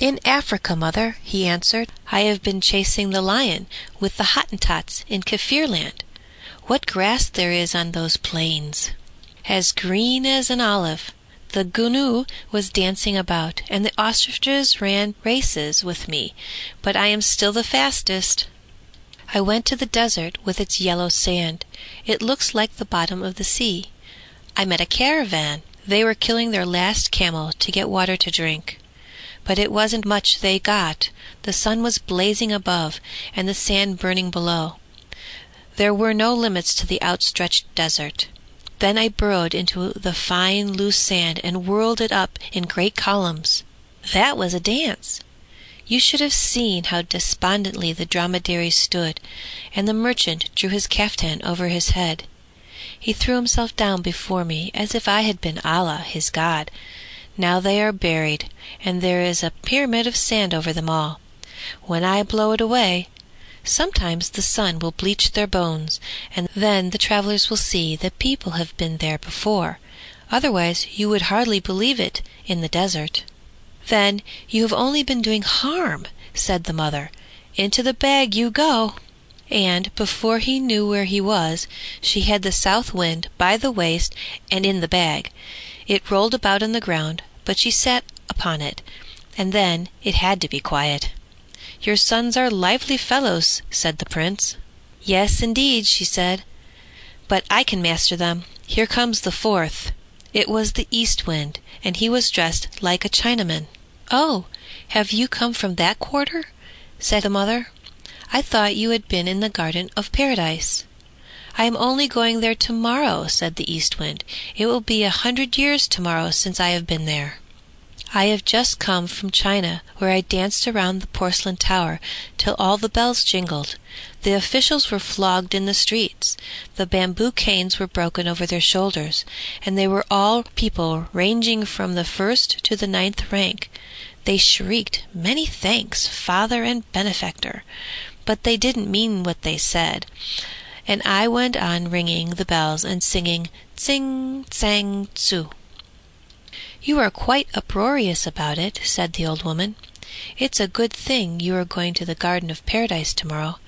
In Africa, mother, he answered. I have been chasing the lion with the Hottentots in Kaffirland. What grass there is on those plains! As green as an olive. The gnu was dancing about, and the ostriches ran races with me, but I am still the fastest. I went to the desert with its yellow sand. It looks like the bottom of the sea. I met a caravan. They were killing their last camel to get water to drink. But it wasn't much they got. The sun was blazing above, and the sand burning below. There were no limits to the outstretched desert. Then I burrowed into the fine loose sand and whirled it up in great columns. That was a dance! You should have seen how despondently the dromedary stood, and the merchant drew his caftan over his head. He threw himself down before me as if I had been Allah, his God. Now they are buried, and there is a pyramid of sand over them all. When I blow it away, Sometimes the sun will bleach their bones, and then the travellers will see that people have been there before; otherwise you would hardly believe it in the desert." "Then you have only been doing harm," said the mother. "Into the bag you go!" And before he knew where he was, she had the South Wind by the waist and in the bag. It rolled about on the ground, but she sat upon it, and then it had to be quiet. "Your sons are lively fellows," said the Prince. "Yes, indeed," she said, "but I can master them. Here comes the fourth." It was the East Wind, and he was dressed like a Chinaman. "Oh, have you come from that quarter?" said the mother. "I thought you had been in the Garden of Paradise." "I am only going there to morrow," said the East Wind. "It will be a hundred years to morrow since I have been there." I have just come from China, where I danced around the porcelain tower till all the bells jingled. The officials were flogged in the streets, the bamboo canes were broken over their shoulders, and they were all people ranging from the first to the ninth rank. They shrieked, "Many thanks, father and benefactor!" but they didn't mean what they said, and I went on ringing the bells and singing "Tsing tsang tsu." "You are quite uproarious about it," said the old woman. "It's a good thing you are going to the Garden of Paradise to morrow.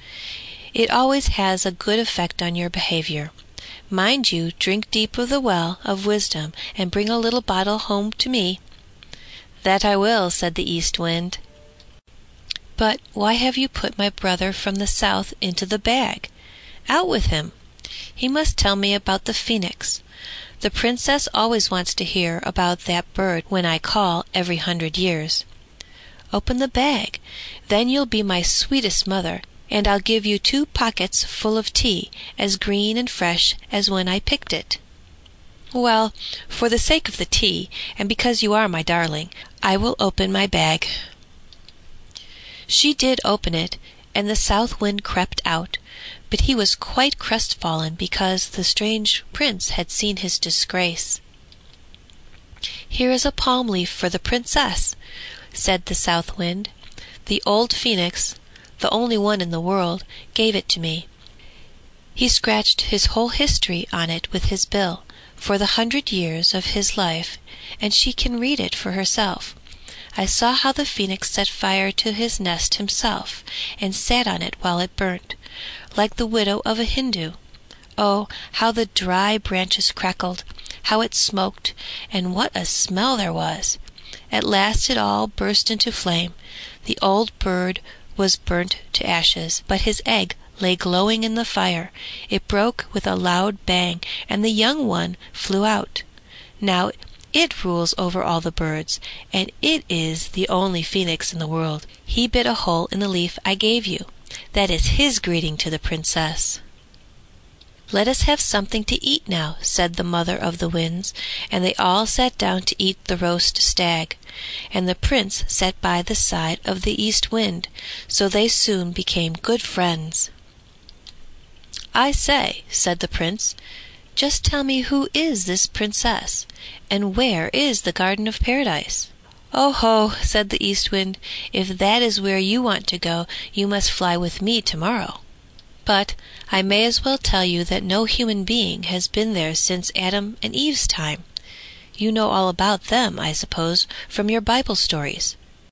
It always has a good effect on your behavior. Mind you drink deep of the well of wisdom and bring a little bottle home to me." "That I will," said the East Wind. "But why have you put my brother from the South into the bag? Out with him! He must tell me about the phoenix. The Princess always wants to hear about that bird when I call every hundred years. Open the bag, then you'll be my sweetest mother, and I'll give you two pockets full of tea, as green and fresh as when I picked it." "Well, for the sake of the tea, and because you are my darling, I will open my bag." She did open it, and the South Wind crept out but he was quite crestfallen because the strange prince had seen his disgrace. "Here is a palm leaf for the Princess," said the South Wind. "The old phoenix, the only one in the world, gave it to me. He scratched his whole history on it with his bill, for the hundred years of his life, and she can read it for herself. I saw how the phoenix set fire to his nest himself, and sat on it while it burnt like the widow of a Hindu. Oh, how the dry branches crackled, how it smoked, and what a smell there was! At last it all burst into flame. The old bird was burnt to ashes, but his egg lay glowing in the fire. It broke with a loud bang, and the young one flew out. Now it rules over all the birds, and it is the only phoenix in the world. He bit a hole in the leaf I gave you. That is his greeting to the Princess. Let us have something to eat now, said the mother of the winds, and they all sat down to eat the roast stag, and the Prince sat by the side of the East Wind, so they soon became good friends. I say, said the Prince, just tell me who is this Princess, and where is the Garden of Paradise? "Oh ho!" said the Eastwind, "if that is where you want to go, you must fly with me to morrow." But I may as well tell you that no human being has been there since Adam and Eve's time. You know all about them, I suppose, from your Bible stories.